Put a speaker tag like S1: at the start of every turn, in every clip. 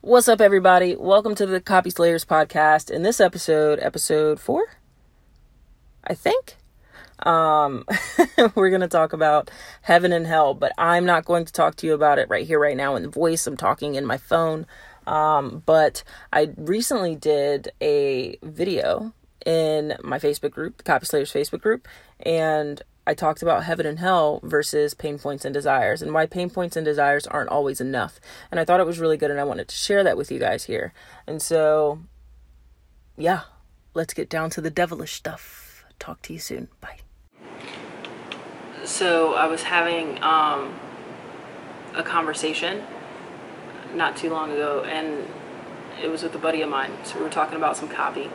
S1: What's up, everybody? Welcome to the Copy Slayers podcast. In this episode, episode four, I think, um, we're going to talk about heaven and hell, but I'm not going to talk to you about it right here, right now in the voice. I'm talking in my phone. Um, but I recently did a video in my Facebook group, the Copy Slayers Facebook group, and I talked about heaven and hell versus pain points and desires and why pain points and desires aren't always enough. And I thought it was really good and I wanted to share that with you guys here. And so, yeah, let's get down to the devilish stuff. Talk to you soon. Bye. So, I was having um, a conversation not too long ago and it was with a buddy of mine. So, we were talking about some copy.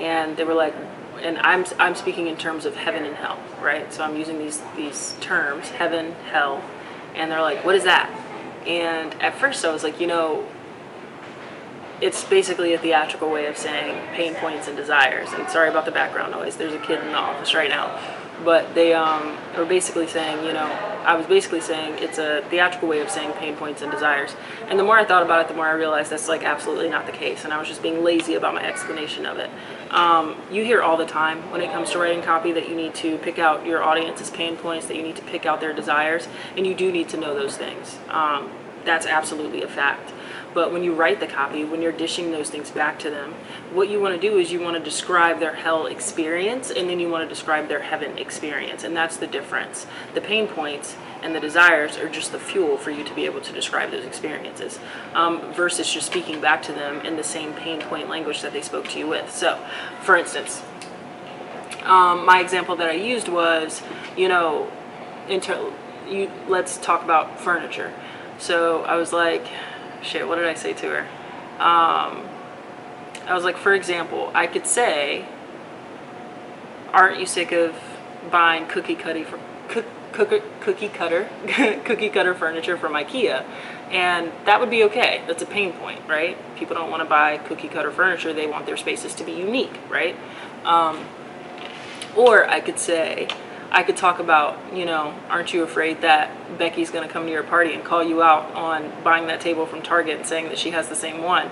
S1: And they were like, and I'm I'm speaking in terms of heaven and hell, right? So I'm using these these terms, heaven, hell, and they're like, "What is that?" And at first I was like, you know, it's basically a theatrical way of saying pain points and desires. And sorry about the background noise. There's a kid in the office right now but they um, were basically saying, you know, I was basically saying it's a theatrical way of saying pain points and desires. And the more I thought about it, the more I realized that's like absolutely not the case. And I was just being lazy about my explanation of it. Um, you hear all the time when it comes to writing copy that you need to pick out your audience's pain points, that you need to pick out their desires, and you do need to know those things. Um, that's absolutely a fact. But when you write the copy, when you're dishing those things back to them, what you want to do is you want to describe their hell experience and then you want to describe their heaven experience. And that's the difference. The pain points and the desires are just the fuel for you to be able to describe those experiences um, versus just speaking back to them in the same pain point language that they spoke to you with. So, for instance, um, my example that I used was, you know, inter- you, let's talk about furniture. So I was like, shit, what did I say to her? Um, I was like, for example, I could say, aren't you sick of buying cookie cutty for cook, cook, cookie cutter cookie cutter furniture from IKEA? And that would be okay. That's a pain point, right? People don't want to buy cookie cutter furniture. They want their spaces to be unique, right? Um, or I could say, I could talk about, you know, aren't you afraid that Becky's going to come to your party and call you out on buying that table from Target and saying that she has the same one?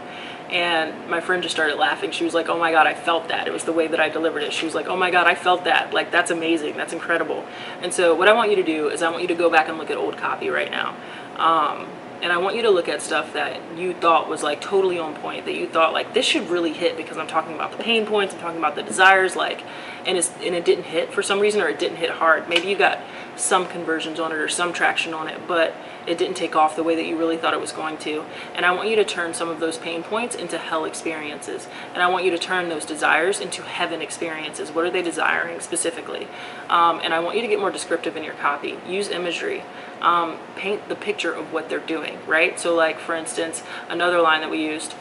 S1: And my friend just started laughing. She was like, oh my God, I felt that. It was the way that I delivered it. She was like, oh my God, I felt that. Like, that's amazing. That's incredible. And so, what I want you to do is, I want you to go back and look at old copy right now. Um, and I want you to look at stuff that you thought was like totally on point, that you thought like this should really hit because I'm talking about the pain points, I'm talking about the desires, like, and it's and it didn't hit for some reason or it didn't hit hard. Maybe you got some conversions on it or some traction on it, but it didn't take off the way that you really thought it was going to. And I want you to turn some of those pain points into hell experiences. And I want you to turn those desires into heaven experiences. What are they desiring specifically? Um, and I want you to get more descriptive in your copy. Use imagery. Um, paint the picture of what they're doing, right? So, like for instance, another line that we used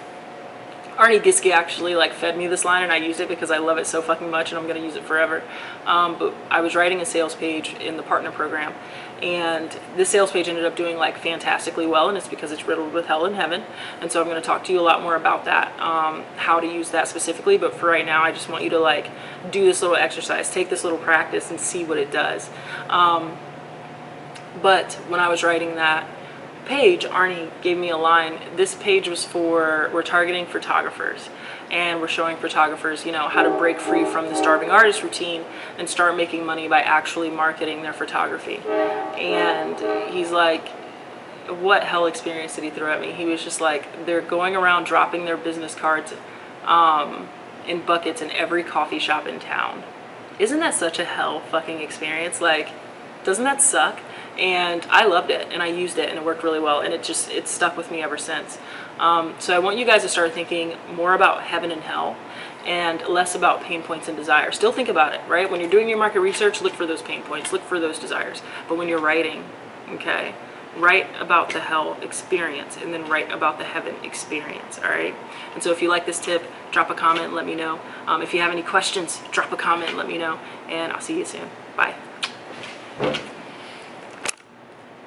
S1: Arnie Giske actually like fed me this line and I use it because I love it so fucking much and I'm gonna use it forever. Um, but I was writing a sales page in the partner program and this sales page ended up doing like fantastically well and it's because it's riddled with hell and heaven. And so i'm going to talk to you a lot more about that um, how to use that specifically. But for right now i just want you to like do this little exercise take this little practice and see what it does. Um, but when i was writing that page, Arnie gave me a line. This page was for, we're targeting photographers and we're showing photographers, you know, how to break free from the starving artist routine and start making money by actually marketing their photography. And he's like, what hell experience did he throw at me? He was just like, they're going around dropping their business cards um, in buckets in every coffee shop in town. Isn't that such a hell fucking experience? Like, doesn't that suck? And I loved it and I used it and it worked really well and it just it stuck with me ever since. Um, so I want you guys to start thinking more about heaven and hell and less about pain points and desires. Still think about it, right? When you're doing your market research, look for those pain points, look for those desires. But when you're writing, okay, write about the hell experience and then write about the heaven experience, all right? And so if you like this tip, drop a comment, let me know. Um, if you have any questions, drop a comment, let me know, and I'll see you soon. Bye.